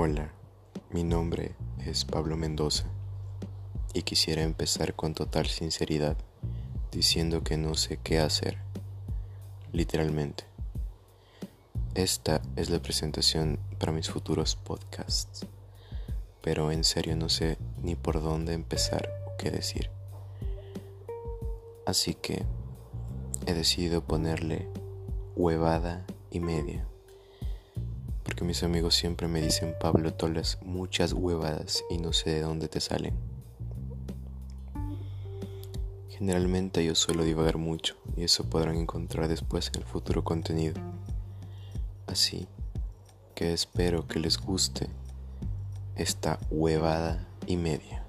Hola, mi nombre es Pablo Mendoza y quisiera empezar con total sinceridad diciendo que no sé qué hacer, literalmente. Esta es la presentación para mis futuros podcasts, pero en serio no sé ni por dónde empezar o qué decir. Así que he decidido ponerle huevada y media porque mis amigos siempre me dicen, Pablo, tolas muchas huevadas y no sé de dónde te salen. Generalmente yo suelo divagar mucho y eso podrán encontrar después en el futuro contenido. Así que espero que les guste esta huevada y media.